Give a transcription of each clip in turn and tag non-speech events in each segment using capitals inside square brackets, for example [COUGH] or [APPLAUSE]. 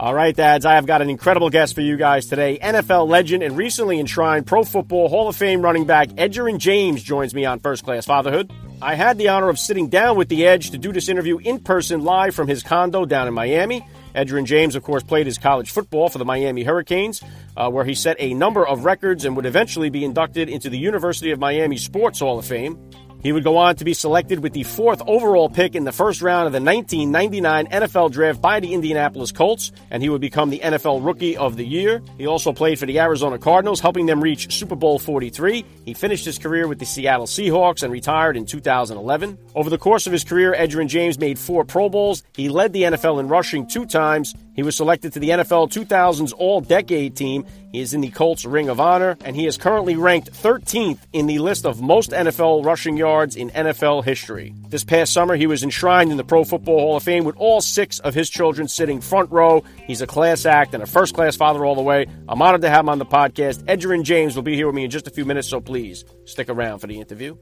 All right, dads, I have got an incredible guest for you guys today. NFL legend and recently enshrined Pro Football Hall of Fame running back Edgerrin James joins me on First Class Fatherhood. I had the honor of sitting down with the Edge to do this interview in person live from his condo down in Miami. Edgerrin James, of course, played his college football for the Miami Hurricanes, uh, where he set a number of records and would eventually be inducted into the University of Miami Sports Hall of Fame. He would go on to be selected with the fourth overall pick in the first round of the 1999 NFL Draft by the Indianapolis Colts, and he would become the NFL Rookie of the Year. He also played for the Arizona Cardinals, helping them reach Super Bowl 43. He finished his career with the Seattle Seahawks and retired in 2011. Over the course of his career, Edgerrin James made four Pro Bowls. He led the NFL in rushing two times. He was selected to the NFL 2000's All Decade team. He is in the Colts Ring of Honor, and he is currently ranked 13th in the list of most NFL rushing yards in NFL history. This past summer, he was enshrined in the Pro Football Hall of Fame with all six of his children sitting front row. He's a class act and a first class father all the way. I'm honored to have him on the podcast. Edgerrin James will be here with me in just a few minutes, so please stick around for the interview.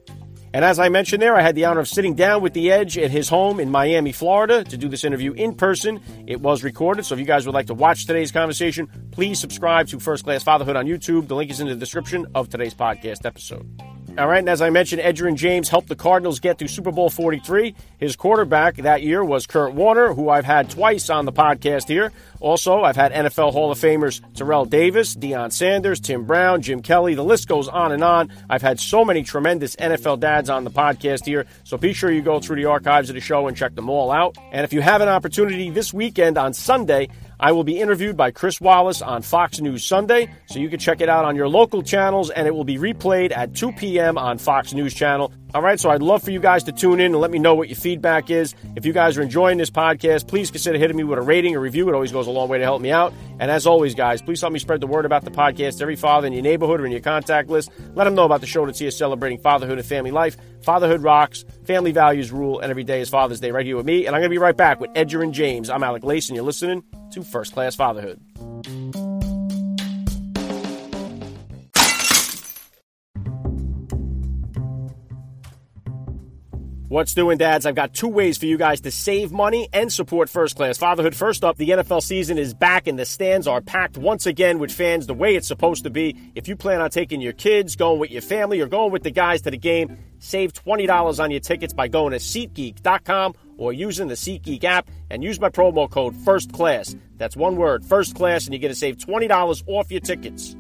And as I mentioned there, I had the honor of sitting down with The Edge at his home in Miami, Florida to do this interview in person. It was recorded, so if you guys would like to watch today's conversation, please subscribe to First Class Fatherhood on YouTube. The link is in the description of today's podcast episode. All right, and as I mentioned, Edgerrin James helped the Cardinals get to Super Bowl 43. His quarterback that year was Kurt Warner, who I've had twice on the podcast here. Also, I've had NFL Hall of Famers Terrell Davis, Deion Sanders, Tim Brown, Jim Kelly. The list goes on and on. I've had so many tremendous NFL dads on the podcast here, so be sure you go through the archives of the show and check them all out. And if you have an opportunity this weekend on Sunday, I will be interviewed by Chris Wallace on Fox News Sunday, so you can check it out on your local channels, and it will be replayed at 2 p.m. on Fox News Channel. All right, so I'd love for you guys to tune in and let me know what your feedback is. If you guys are enjoying this podcast, please consider hitting me with a rating or review. It always goes a long way to help me out. And as always, guys, please help me spread the word about the podcast every father in your neighborhood or in your contact list. Let them know about the show that's here celebrating fatherhood and family life. Fatherhood rocks, family values rule, and every day is Father's Day right here with me. And I'm going to be right back with Edgerrin James. I'm Alec Lace, and you're listening to First Class Fatherhood. What's doing, dads? I've got two ways for you guys to save money and support first class fatherhood. First up, the NFL season is back and the stands are packed once again with fans the way it's supposed to be. If you plan on taking your kids, going with your family, or going with the guys to the game, save $20 on your tickets by going to SeatGeek.com or using the SeatGeek app and use my promo code First Class. That's one word, First Class, and you're going to save $20 off your tickets.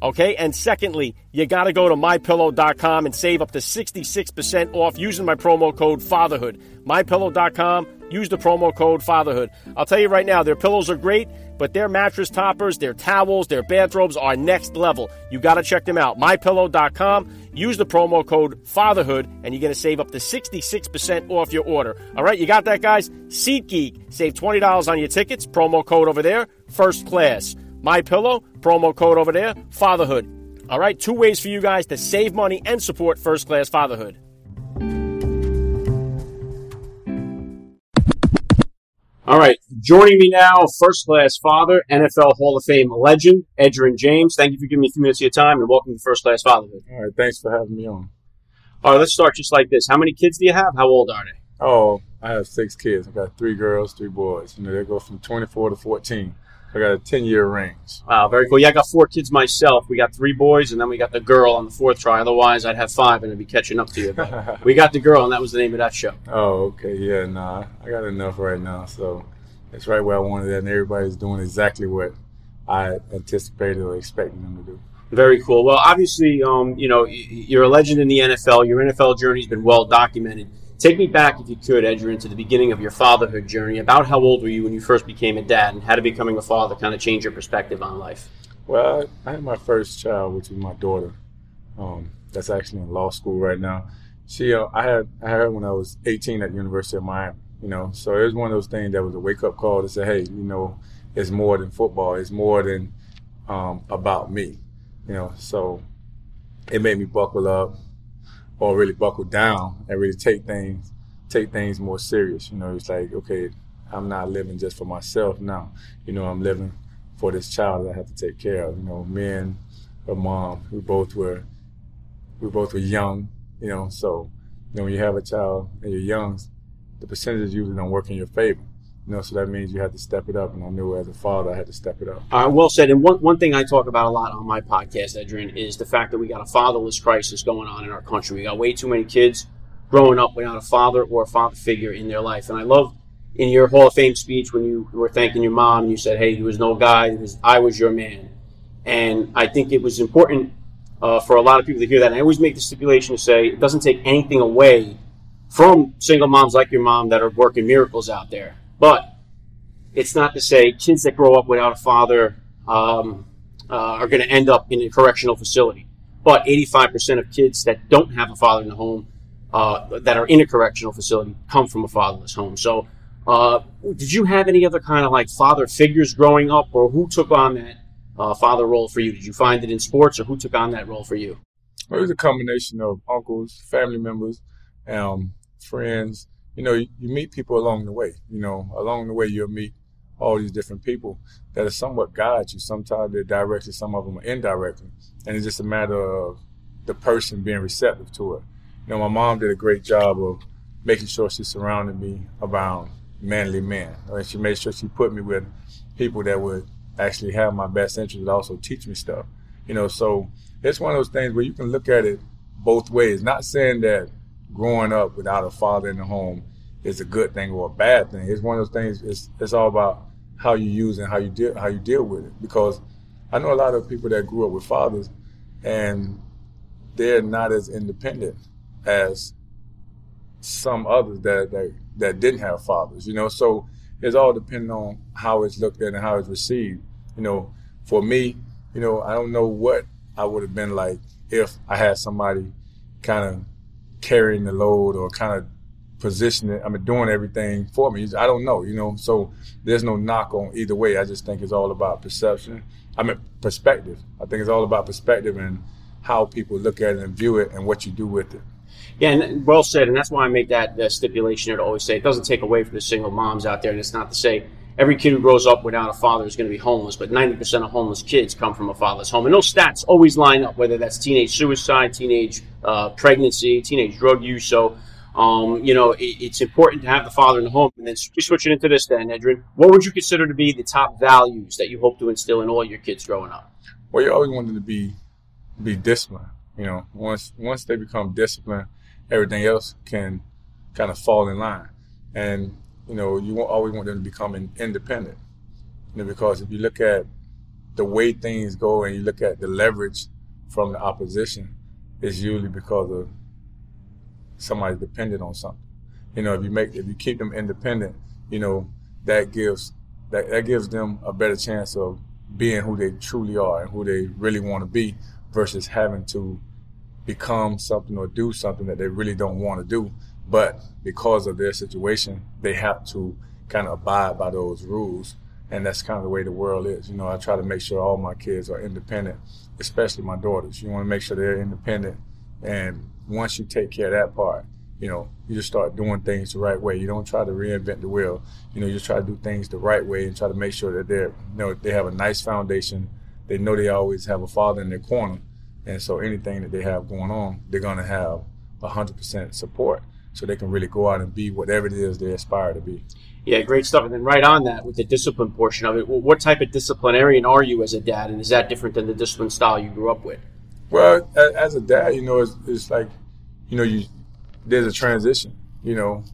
Okay, and secondly, you got to go to mypillow.com and save up to 66% off using my promo code FATHERHOOD. Mypillow.com, use the promo code FATHERHOOD. I'll tell you right now, their pillows are great, but their mattress toppers, their towels, their bathrobes are next level. You got to check them out. Mypillow.com, use the promo code FATHERHOOD, and you're going to save up to 66% off your order. All right, you got that, guys? SeatGeek, save $20 on your tickets, promo code over there, first class. My Pillow, promo code over there, fatherhood. All right, two ways for you guys to save money and support first class fatherhood. All right, joining me now, first class father, NFL Hall of Fame legend, Edgerrin James. Thank you for giving me a few minutes of your time and welcome to First Class Fatherhood. All right, thanks for having me on. All right, let's start just like this. How many kids do you have? How old are they? Oh, I have six kids. I got three girls, three boys. You know, they go from 24 to 14. I got a 10 year range. Wow, very cool. Yeah, I got four kids myself. We got three boys, and then we got the girl on the fourth try. Otherwise, I'd have five, and I'd be catching up to you. But [LAUGHS] we got the girl, and that was the name of that show. Oh, okay. Yeah, nah. I got enough right now. So it's right where I wanted it, and everybody's doing exactly what I anticipated or expected them to do. Very cool. Well, obviously, um, you know, you're a legend in the NFL. Your NFL journey's been well documented. Take me back, if you could, Edgerrin, to the beginning of your fatherhood journey. About how old were you when you first became a dad, and how did becoming a father kind of change your perspective on life? Well, I had my first child, which was my daughter. Um, that's actually in law school right now. She, uh, I had, I had her when I was 18 at the University of Miami. You know, so it was one of those things that was a wake up call to say, hey, you know, it's more than football. It's more than um, about me, you know. So it made me buckle up, or really buckle down, and really take things take things more serious. You know, it's like okay, I'm not living just for myself now. You know, I'm living for this child that I have to take care of. You know, me and her mom, we both were we both were young. You know, so you know when you have a child and you're young, the percentages usually don't work in your favor. You know, so that means you had to step it up. And I knew as a father, I had to step it up. Uh, well said. And one, one thing I talk about a lot on my podcast, Edgerrin, is the fact that we got a fatherless crisis going on in our country. We got way too many kids growing up without a father or a father figure in their life. And I love in your Hall of Fame speech when you were thanking your mom, you said, "Hey, there was no guy, was, I was your man." And I think it was important uh, for a lot of people to hear that. And I always make the stipulation to say it doesn't take anything away from single moms like your mom that are working miracles out there. But it's not to say kids that grow up without a father um, uh, are going to end up in a correctional facility. But 85% of kids that don't have a father in the home, uh, that are in a correctional facility, come from a fatherless home. So, uh, did you have any other kind of like father figures growing up, or who took on that uh, father role for you? Did you find it in sports, or who took on that role for you? Well, it was a combination of uncles, family members, um, friends. You know, you, you meet people along the way. You know, along the way you'll meet all these different people that are somewhat guide you. Sometimes they're directly, some of them are indirectly. And it's just a matter of the person being receptive to it. You know, my mom did a great job of making sure she surrounded me around manly men. And she made sure she put me with people that would actually have my best interest and also teach me stuff. You know, so it's one of those things where you can look at it both ways. Not saying that growing up without a father in the home is a good thing or a bad thing. It's one of those things. It's it's all about how you use and how you deal how you deal with it. Because I know a lot of people that grew up with fathers, and they're not as independent as some others that that, that didn't have fathers. You know, so it's all depending on how it's looked at and how it's received. You know, for me, you know, I don't know what I would have been like if I had somebody kind of carrying the load or kind of positioning, I mean, doing everything for me. I don't know, you know. So there's no knock on either way. I just think it's all about perception. I mean, perspective. I think it's all about perspective and how people look at it and view it and what you do with it. Yeah, and well said. And that's why I make that uh, stipulation to always say it doesn't take away from the single moms out there. And it's not to say every kid who grows up without a father is going to be homeless, but 90% of homeless kids come from a fatherless home. And those stats always line up, whether that's teenage suicide, teenage uh, pregnancy, teenage drug use. So um, you know, it, it's important to have the father in the home. And then switching into this, then, Edgerrin, what would you consider to be the top values that you hope to instill in all your kids growing up? Well, you always want them to be be disciplined. You know, once once they become disciplined, everything else can kind of fall in line. And you know, you always want them to become independent. You know, because if you look at the way things go and you look at the leverage from the opposition, it's usually because of somebody's dependent on something. You know, if you make if you keep them independent, you know, that gives that, that gives them a better chance of being who they truly are and who they really want to be versus having to become something or do something that they really don't want to do. But because of their situation, they have to kind of abide by those rules. And that's kind of the way the world is. You know, I try to make sure all my kids are independent, especially my daughters. You want to make sure they're independent and once you take care of that part, you know, you just start doing things the right way. You don't try to reinvent the wheel. You know, you just try to do things the right way and try to make sure that they're, you know, they have a nice foundation. They know they always have a father in their corner. And so anything that they have going on, they're going to have 100% support so they can really go out and be whatever it is they aspire to be. Yeah, great stuff. And then right on that with the discipline portion of it, what type of disciplinarian are you as a dad? And is that different than the discipline style you grew up with? Well, as a dad, you know, it's, it's like, you know, you there's a transition. You know,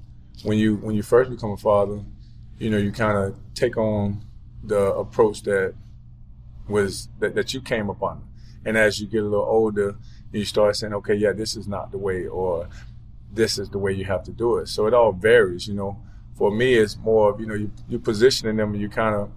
when you when you first become a father, you know, you kind of take on the approach that was that, that you came upon, and as you get a little older, you start saying, okay, yeah, this is not the way, or this is the way you have to do it. So it all varies. You know, for me, it's more of you know you you positioning them, and you kind of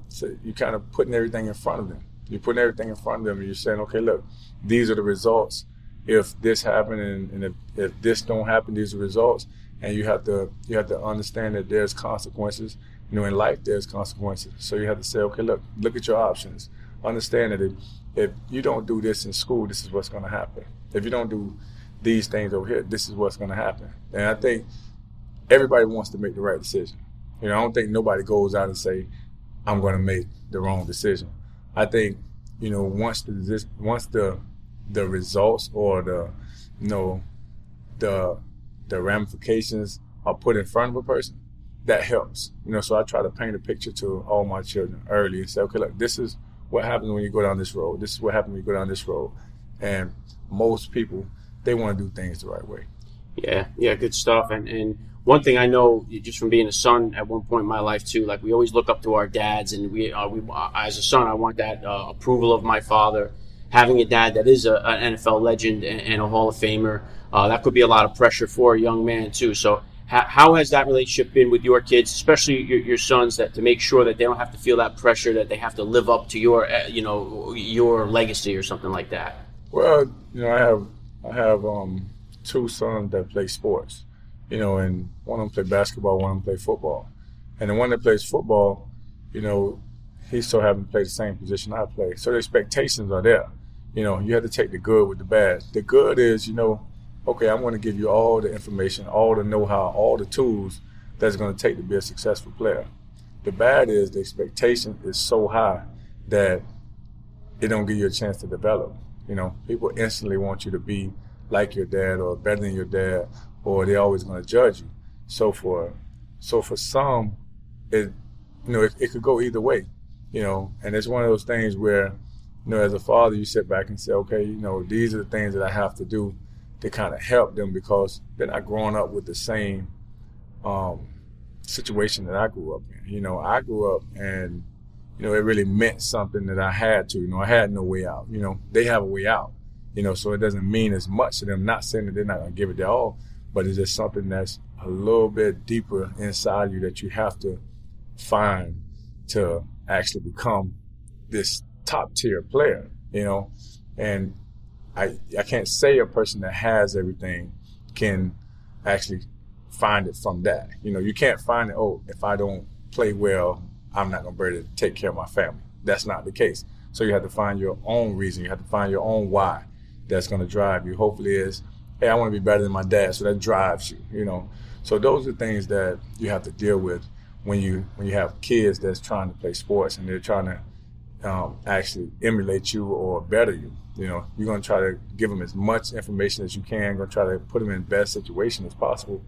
you kind of putting everything in front of them you're putting everything in front of them and you're saying, okay, look, these are the results. If this happened and, and if, if this don't happen, these are results. And you have to you have to understand that there's consequences You know, in life there's consequences. So you have to say, okay, look, look at your options. Understand that if, if you don't do this in school, this is what's going to happen. If you don't do these things over here, this is what's going to happen. And I think everybody wants to make the right decision. You know, I don't think nobody goes out and say, I'm going to make the wrong decision. I think, you know, once the once the the results or the you know the the ramifications are put in front of a person, that helps. You know, so I try to paint a picture to all my children early and say, okay, look, this is what happens when you go down this road. This is what happens when you go down this road. And most people, they want to do things the right way. Yeah, yeah, good stuff. And and one thing I know just from being a son at one point in my life too, like we always look up to our dads, and we, uh, we as a son, I want that uh, approval of my father. Having a dad that is a, an NFL legend and, and a Hall of Famer, uh, that could be a lot of pressure for a young man too. So how, how has that relationship been with your kids, especially your, your, sons, that to make sure that they don't have to feel that pressure that they have to live up to your, uh, you know, your legacy or something like that? Well, you know, I have I have um, two sons that play sports, you know, and one of them play basketball, one of them play football, and the one that plays football, you know, he still haven't played the same position I play, so the expectations are there. You know, you have to take the good with the bad. The good is, you know, okay, I'm going to give you all the information, all the know-how, all the tools that's going to take to be a successful player. The bad is the expectation is so high that it don't give you a chance to develop. You know, people instantly want you to be like your dad or better than your dad, or they're always going to judge you. So for so for some, it you know it, it could go either way. You know, and it's one of those things where you know as a father you sit back and say, okay, you know these are the things that I have to do to kind of help them because they're not growing up with the same um, situation that I grew up in. You know, I grew up and you know it really meant something that I had to. You know, I had no way out. You know, they have a way out. You know, so it doesn't mean as much to them. Not saying that they're not gonna give it their all, but it's just something that's a little bit deeper inside you that you have to find to actually become this top tier player. You know, and I, I can't say a person that has everything can actually find it from that. You know, you can't find it, oh, if I don't play well, I'm not to be able to take care of my family. That's not the case. So you have to find your own reason. You have to find your own why that's to drive you. Hopefully is, hey, I want to be better than my dad. So that drives you, you know. So those are things that you have to deal with when you when you have kids that's trying to play sports and they're trying to um, actually emulate you or better you. You know, you're going to try to give them as much information as you can. Going to try to put them in the best situation as possible.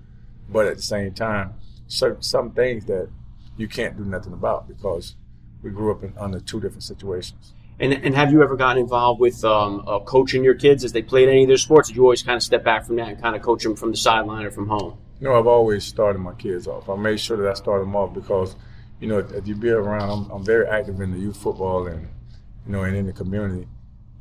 But at the same time, certain some things that you can't do nothing about because we grew up in under two different situations. And, and have you ever gotten involved with um, uh, coaching your kids as they played any of their sports? Did you always kind of step back from that and kind of coach them from the sideline or from home? No, I've always started my kids off. I made sure that I started them off because – you know, if you be around, I'm, I'm very active in the youth football and, you know, and in the community.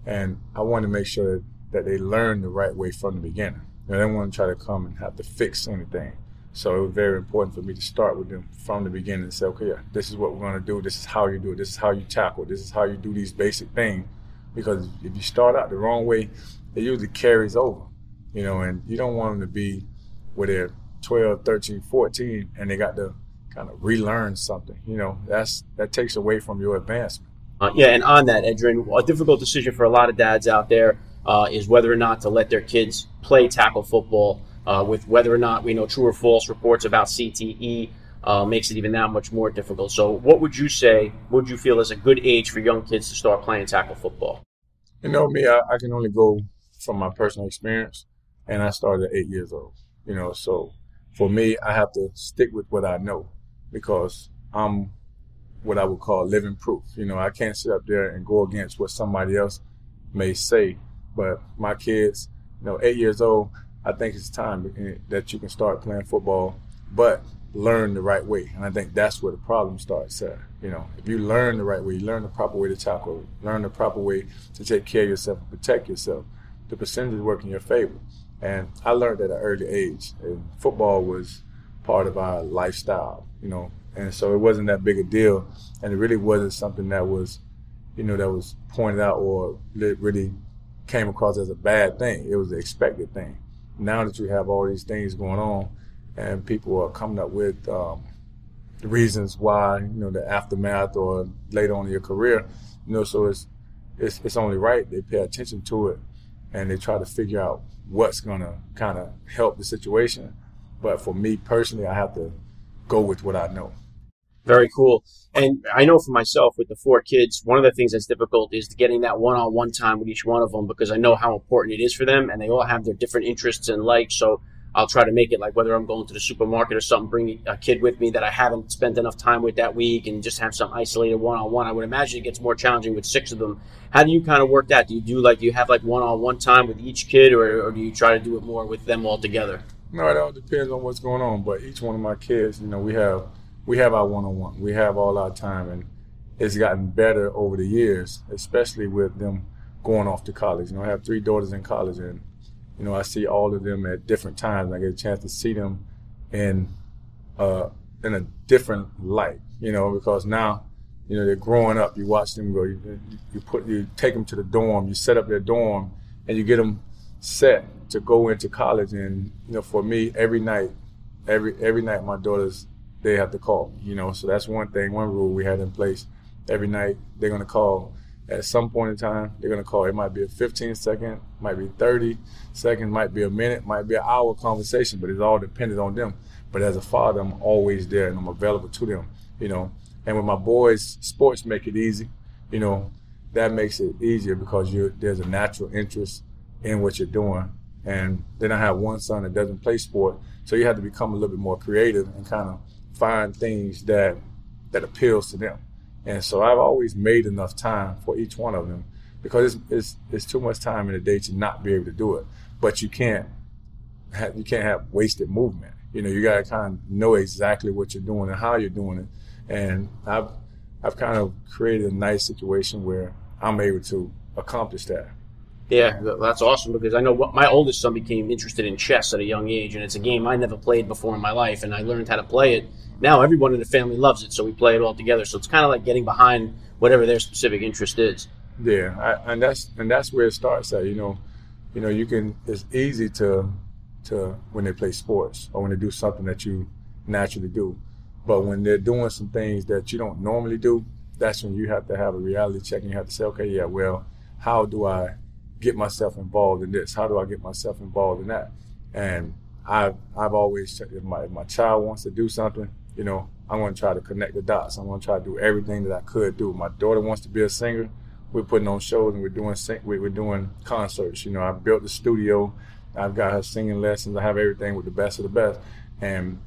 And I want to make sure that, that they learn the right way from the beginning. You know, they want to try to come and have to fix anything. So it was very important for me to start with them from the beginning and say, okay, yeah, this is what we're going to do. This is how you do it. This is how you tackle. This is how you do these basic things. Because if you start out the wrong way, it usually carries over, you know, and you don't want them to be where they're 12, 13, 14, and they got to kind of relearn something. You know, that's that takes away from your advancement. Uh, yeah, and on that, Edgerrin, a difficult decision for a lot of dads out there uh, is whether or not to let their kids play tackle football. Uh, with whether or not we know true or false reports about CTE uh, makes it even that much more difficult. So, what would you say? Would you feel is a good age for young kids to start playing tackle football? You know, me, I, I can only go from my personal experience, and I started at eight years old. You know, so for me, I have to stick with what I know because I'm what I would call living proof. You know, I can't sit up there and go against what somebody else may say. But my kids, you know, eight years old, I think it's time eh, that you can start playing football, but learn the right way. And I think that's where the problem starts at. You know, if you learn the right way, you learn the proper way to tackle, learn the proper way to take care of yourself and protect yourself, the percentages work in your favor. And I learned at an early age. And football was part of our lifestyle, you know. And so it wasn't that big a deal, and it really wasn't something that was, you know, that was pointed out or really came across as a bad thing. It was an expected thing. Now that you have all these things going on, and people are coming up with um, the reasons why, you know, the aftermath or later on in your career, you know, so it's, it's, it's only right they pay attention to it and they try to figure out what's going to kind of help the situation. But for me personally, I have to go with what I know. Very cool. And I know for myself with the four kids, one of the things that's difficult is getting that one on one time with each one of them because I know how important it is for them and they all have their different interests and likes. So I'll try to make it like whether I'm going to the supermarket or something, bring a kid with me that I haven't spent enough time with that week and just have some isolated one on one. I would imagine it gets more challenging with six of them. How do you kind of work that? Do you do like, do you have like one on one time with each kid or, or do you try to do it more with them all together? No, it all depends on what's going on. But each one of my kids, you know, we have we have our one on one. We have all our time, and it's gotten better over the years, especially with them going off to college. You know, I have three daughters in college, and you know, I see all of them at different times. I get a chance to see them in uh, in a different light, you know, because now, you know, they're growing up. You watch them go. You, you put you take them to the dorm. You set up their dorm, and you get them set to go into college. And you know, for me, every night, every every night, my daughters they have to call. You know, so that's one thing, one rule we had in place. Every night they're gonna call at some point in time, they're going to call. It might be a 15 second, might be 30 seconds, might be a minute, might be an hour conversation, but it's all dependent on them. But as a father, I'm always there and I'm available to them, you know. And with my boys, sports make it easy, you know. That makes it easier because you there's a natural interest in what you're doing. And then I have one son that doesn't play sport, so you have to become a little bit more creative and kind of find things that that appeals to them. And so I've always made enough time for each one of them because it's, it's, it's too much time in the day to not be able to do it. But you can't have, you can't have wasted movement. You know, you got to kind of know exactly what you're doing and how you're doing it. And I've I've kind of created a nice situation where I'm able to accomplish that. Yeah, that's awesome because I know what, my oldest son became interested in chess at a young age, and it's a game I never played before in my life, and I learned how to play it now everyone in the family loves it, so we play it all together. So it's kind of like getting behind whatever their specific interest is. Yeah, I, and that's and that's where it starts at. You know, you know, you can. It's easy to to when they play sports or when they do something that you naturally do, but when they're doing some things that you don't normally do, that's when you have to have a reality check and you have to say, okay, yeah, well, how do I get myself involved in this? How do I get myself involved in that? And I've I've always if my if my child wants to do something, you know, I'm going to try to connect the dots. I'm going to try to do everything that I could do. My daughter wants to be a singer. We're putting on shows and we're doing sing- we're doing concerts. You know, I built the studio. I've got her singing lessons. I have everything with the best of the best. And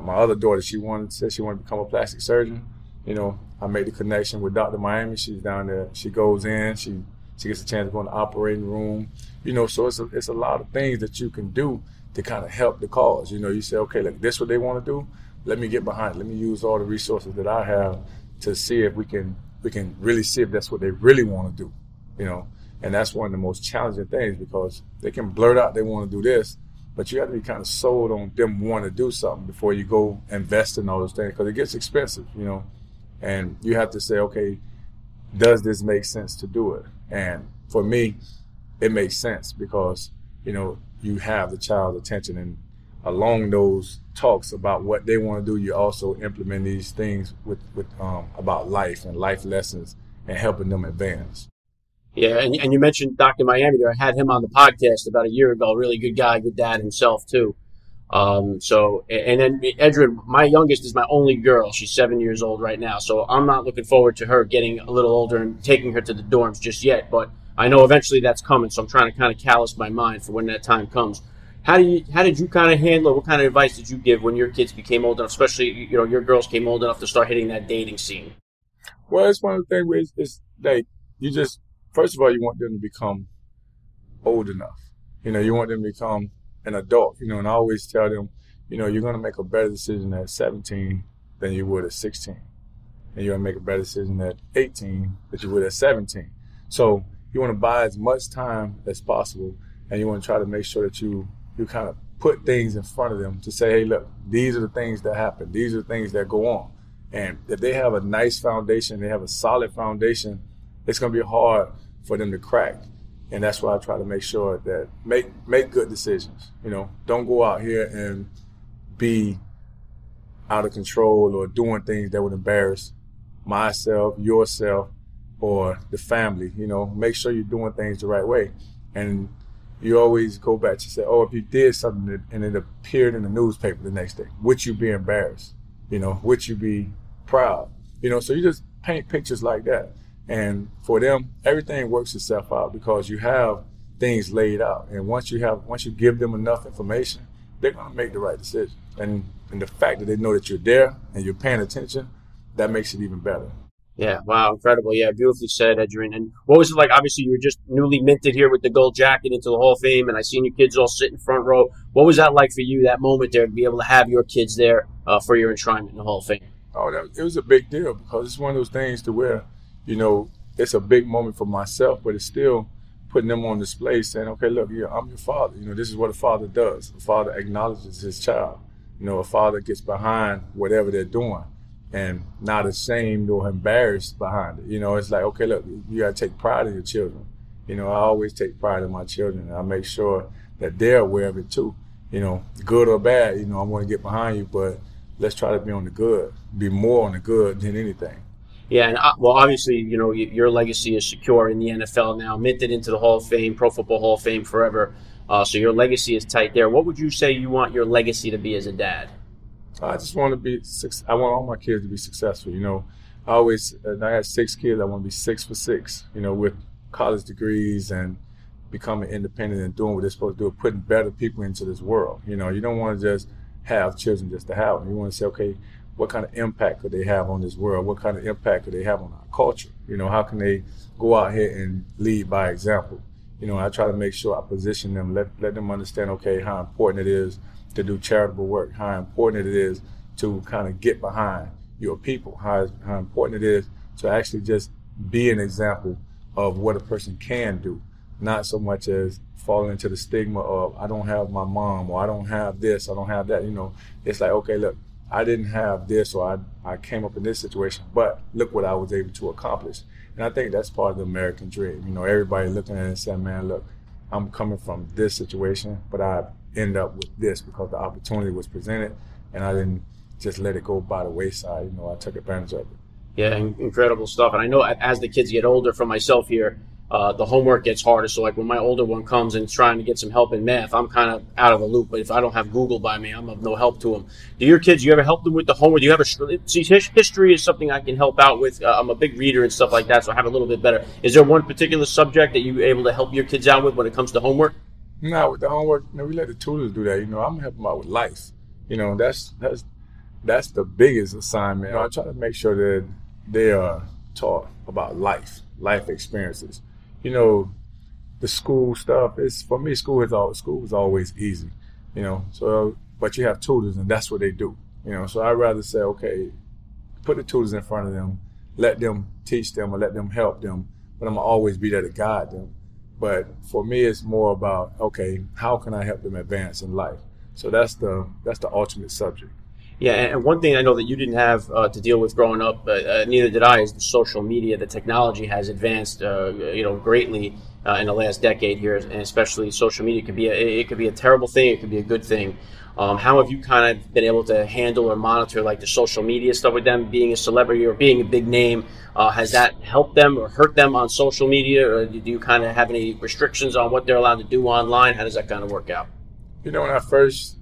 my other daughter, she wanted said she wanted to become a plastic surgeon. You know, I made the connection with Dr. Miami. She's down there. She goes in. She she gets a chance to go in the operating room. You know, so it's a, it's a lot of things that you can do to kind of help the cause. You know, you say, okay, look, this what they want to do let me get behind. It. Let me use all the resources that I have to see if we can we can really see if that's what they really want to do. You know, and that's one of the most challenging things because they can blurt out they want to do this, but you have to be kind of sold on them wanting to do something before you go invest in all those things because it gets expensive. You know, and you have to say, okay, does this make sense to do it? And for me, it makes sense because you know you have the child's attention and along those talks about what they want to do, you also implement these things with, with um, about life and life lessons and helping them advance. Yeah, and, and you mentioned Dr. Miami there. I had him on the podcast about a year ago. Really good guy, good dad himself too. Um, so, and then Edgerrin, my youngest is my only girl. She's seven years old right now. So I'm not looking forward to her getting a little older and taking her to the dorms just yet. But I know eventually that's coming. So I'm trying to kind of callous my mind for when that time comes. How do you how did you kind of handle it? What kind of advice did you give when your kids became old enough, especially you know your girls came old enough to start hitting that dating scene? Well, it's one of the things where it's, it's like you just first of all you want them to become old enough. You know, you want them to become an adult. You know, and I always tell them, you know, you're going to make a better decision at 17 than you would at 16, and you're going to make a better decision at 18 than you would at 17. So you want to buy as much time as possible, and you want to try to make sure that you you kind of put things in front of them to say, hey, look, these are the things that happen. These are the things that go on. And if they have a nice foundation, they have a solid foundation, it's going to be hard for them to crack. And that's why I try to make sure that make make good decisions. You know, don't go out here and be out of control or doing things that would embarrass myself, yourself, or the family. You know, make sure you're doing things the right way. And you always go back to say, oh, if you did something and it appeared in the newspaper the next day, would you be embarrassed? You know, would you be proud? You know, so you just paint pictures like that. And for them, everything works itself out because you have things laid out. And once you have, once you give them enough information, they're going to make the right decision. And, and the fact that they know that you're there and you're paying attention, that makes it even better. Yeah, wow, incredible. Yeah, beautifully said, Edgerrin. And what was it like? Obviously, you were just newly minted here with the gold jacket into the Hall of Fame, and I seen your kids all sit in front row. What was that like for you, that moment there, to be able to have your kids there uh, for your enshrinement in the Hall of Fame? Oh, that, it was a big deal because it's one of those things to where, you know, it's a big moment for myself, but it's still putting them on display, saying, "Okay, look, yeah, I'm your father. You know, this is what a father does. A father acknowledges his child. You know, a father gets behind whatever they're doing." and not ashamed or embarrassed behind it. You know, it's like, okay, look, you got to take pride in your children. You know, I always take pride in my children, and I make sure that they're aware of it too. You know, good or bad, you know, I'm to get behind you, but let's try to be on the good, be more on the good than anything. Yeah, and uh, well, obviously, you know, your legacy is secure in the NFL now, minted into the Hall of Fame, Pro Football Hall of Fame forever. Uh, so your legacy is tight there. What would you say you want your legacy to be as a dad? I just want to be. I want all my kids to be successful. You know, I always. I had six kids. I want to be six for six. You know, with college degrees and becoming independent and doing what they're supposed to do, putting better people into this world. You know, you don't want to just have children just to have them. You want to say, okay, what kind of impact could they have on this world? What kind of impact could they have on our culture? You know, how can they go out here and lead by example? You know, I try to make sure I position them, let let them understand, okay, how important it is to do charitable work, how important it is to kind of get behind your people, how, how important it is to actually just be an example of what a person can do, not so much as falling into the stigma of I don't have my mom or I don't have this, I don't have that. You know, it's like, okay, look, I didn't have this or I, I came up in this situation, but look what I was able to accomplish. And I think that's part of the American dream. You know, everybody looking at it and saying, man, look, I'm coming from this situation, but I end up with this because the opportunity was presented and I didn't just let it go by the wayside. You know, I took advantage of it. Yeah, incredible stuff. And I know as the kids get older, for myself here, uh, the homework gets harder. So like when my older one comes and trying to get some help in math, I'm kind of out of the loop. But if I don't have Google by me, I'm of no help to them. Do your kids? You ever help them with the homework? Do you have a see history is something I can help out with. Uh, I'm a big reader and stuff like that, so I have a little bit better. Is there one particular subject that you're able to help your kids out with when it comes to homework? No, with the homework, you know, we let the tutors do that. You know, I'm helping out with life. You know, that's that's that's the biggest assignment. You know, I try to make sure that they are taught about life, life experiences. You know, the school stuff is for me. School is all school is always easy. You know, so but you have tutors, and that's what they do. You know, so I'd rather say, okay, put the tutors in front of them, let them teach them or let them help them, but I'm always be there to guide them but for me, it's more about okay, how can I help them advance in life? So that's the that's the ultimate subject. Yeah, and one thing I know that you didn't have uh, to deal with growing up, but uh, neither did I, is the social media. The technology has advanced, uh, you know, greatly uh, in the last decade here, and especially social media could be a, it could be a terrible thing, it could be a good thing. Um, how have you kind of been able to handle or monitor like the social media stuff with them being a celebrity or being a big name? Uh, has that helped them or hurt them on social media, or do you kind of have any restrictions on what they're allowed to do online? How does that kind of work out? You know, when I first,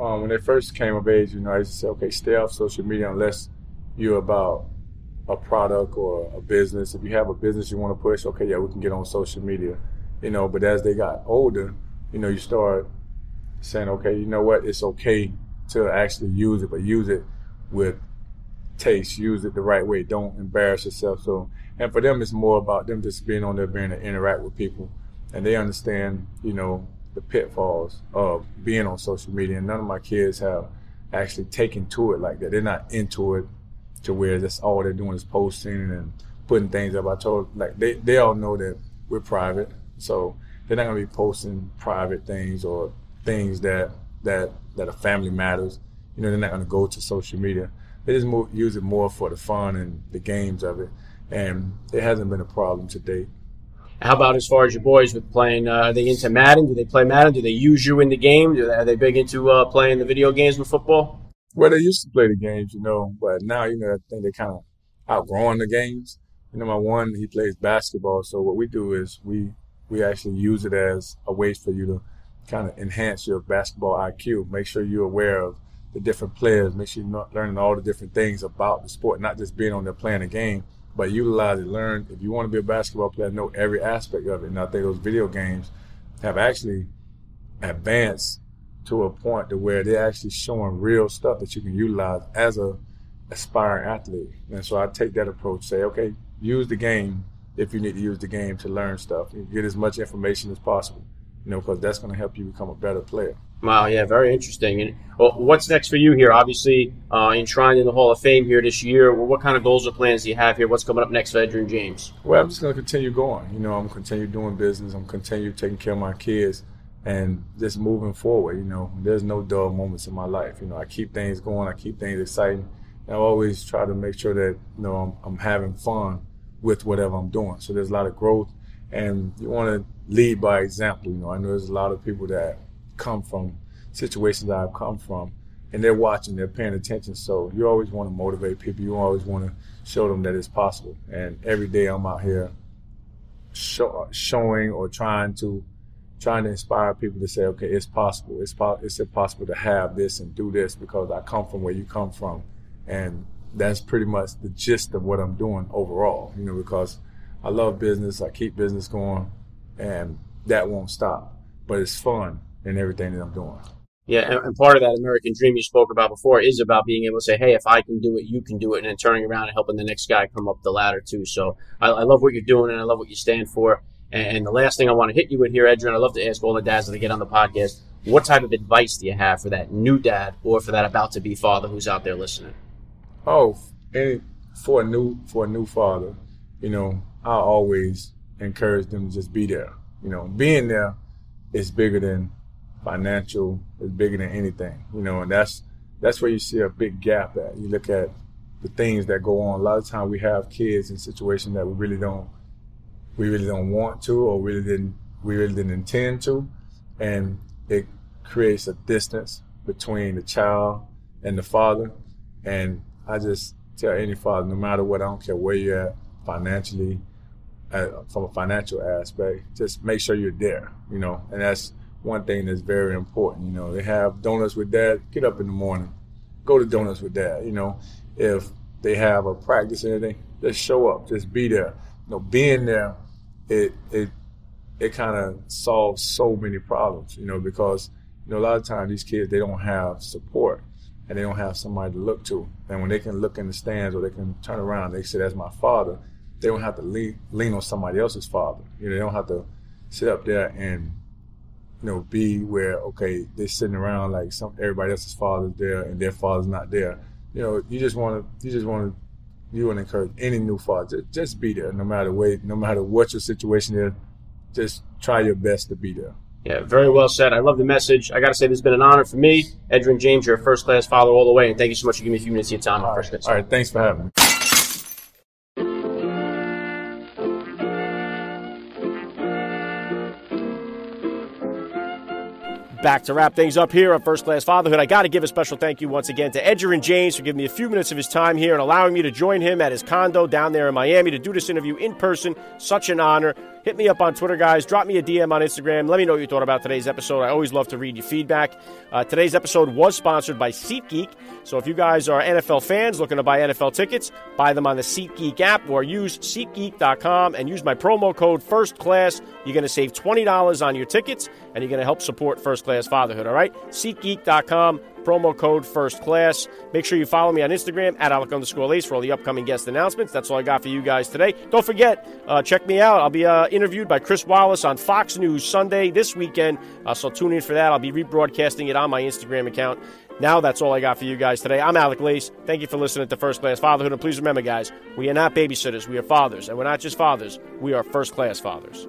um, when they first came of age, you know, I used to say, okay, stay off social media unless you're about a product or a business. If you have a business you want to push, okay, yeah, we can get on social media, you know. But as they got older, you know, you start saying, okay, you know what, it's okay to actually use it, but use it with taste, use it the right way. Don't embarrass yourself. So, and for them, it's more about them just being on there, being to interact with people, and they understand, you know, the pitfalls of being on social media. And none of my kids have actually taken to it like that. They're not into it to where that's all they're doing is posting and putting things up. I told like they they all know that we're private, so they're not gonna be posting private things or things that that that a family matters. You know, they're not to go to social media. They just move, use it more for the fun and the games of it, and it hasn't been a problem to date. How about as far as your boys with playing? Uh, are they into Madden? Do they play Madden? Do they use you in the game? Are they big into uh, playing the video games with football? Well, they used to play the games, you know, but now, you know, I think they're kind of outgrowing the games. You know, my one, he plays basketball. So what we do is we, we actually use it as a way for you to kind of enhance your basketball IQ. Make sure you're aware of the different players. Make sure you're learning all the different things about the sport, not just being on there playing a game, but utilize it. Learn if you want to be a basketball player, know every aspect of it. And I think those video games have actually advanced to a point to where they're actually showing real stuff that you can utilize as a aspiring athlete. And so I take that approach, say, okay, use the game if you need to use the game to learn stuff. get as much information as possible, you know, because that's going to help you become a better player. Wow, yeah, very interesting. And well, what's next for you here? Obviously, uh, enshrined in the Hall of Fame here this year. Well, what kind of goals or plans do you have here? What's coming up next for Edgerrin James? Well, I'm just going to continue going. You know, I'm continue doing business. I'm continue taking care of my kids and just moving forward. You know, there's no dull moments in my life. You know, I keep things going. I keep things exciting. And I always try to make sure that you know I'm, I'm having fun with whatever I'm doing. So there's a lot of growth, and you want to lead by example. You know, I know there's a lot of people that come from situations that I've come from, and they're watching, they're paying attention. So you always want to motivate people. You always want to show them that it's possible. And every day I'm out here show, showing or trying to trying to inspire people to say, okay, it's possible. It's po- it's possible to have this and do this because I come from where you come from, and that's pretty much the gist of what I'm doing overall. You know, because I love business, I keep business going, and that won't stop. But it's fun in everything that I'm doing. Yeah, and, part of that American dream you spoke about before is about being able to say, "Hey, if I can do it, you can do it," and then turning around and helping the next guy come up the ladder too. So I, I love what you're doing, and I love what you stand for. And the last thing I want to hit you with here, Edgerrin, I love to ask all the dads that get on the podcast, what type of advice do you have for that new dad or for that about to be father who's out there listening? Oh, and for a new for a new father, you know, I always encourage them to just be there. You know, being there is bigger than financial, is bigger than anything. You know, and that's that's where you see a big gap at. You look at the things that go on. A lot of times we have kids in situations that we really don't we really don't want to or really didn't we really didn't intend to and it creates a distance between the child and the father and i just tell any father no matter what i don't care where you're at financially uh, from a financial aspect just make sure you're there you know and that's one thing that's very important you know they have donuts with dad get up in the morning go to donuts with dad you know if they have a practice or anything just show up just be there you know being there it it it kind of solves so many problems, you know, because you know a lot of times these kids they don't have support and they don't have somebody to look to, and when they can look in the stands or they can turn around, they say that's my father. They don't have to lean, lean on somebody else's father. You know, they don't have to sit up there and you know be where okay they're sitting around like some everybody else's father's there and their father's not there. You know, you just want to you just want to you want to encourage any new father just, just be there, no matter what, no matter what your situation is. Just try your best to be there. Yeah, very well said. I love the message. I got to say, this has been an honor for me. Edgerrin James, you're a first class father all the way, and thank you so much for giving me a few minutes of your time. All right, all right thanks for having me. Back to wrap things up here on First Class Fatherhood. I got to give a special thank you once again to Edgerrin James for giving me a few minutes of his time here and allowing me to join him at his condo down there in Miami to do this interview in person. Such an honor. Hit me up on Twitter, guys. Drop me a DM on Instagram. Let me know what you thought about today's episode. I always love to read your feedback. Uh, today's episode was sponsored by SeatGeek. So if you guys are NFL fans looking to buy NFL tickets, buy them on the SeatGeek app or use SeatGeek.com and use my promo code First Class. You're going to save $20 on your tickets and you're going to help support First Class Fatherhood, all right? SeatGeek.com promo code first class. Make sure you follow me on Instagram at Alec underscore Lace for all the upcoming guest announcements. That's all I got for you guys today. Don't forget, uh, check me out. I'll be uh, interviewed by Chris Wallace on Fox News Sunday this weekend. Uh, so tune in for that. I'll be rebroadcasting it on my Instagram account. Now that's all I got for you guys today. I'm Alec Lace. Thank you for listening to First Class Fatherhood. And please remember, guys, we are not babysitters. We are fathers. And we're not just fathers, we are first class fathers.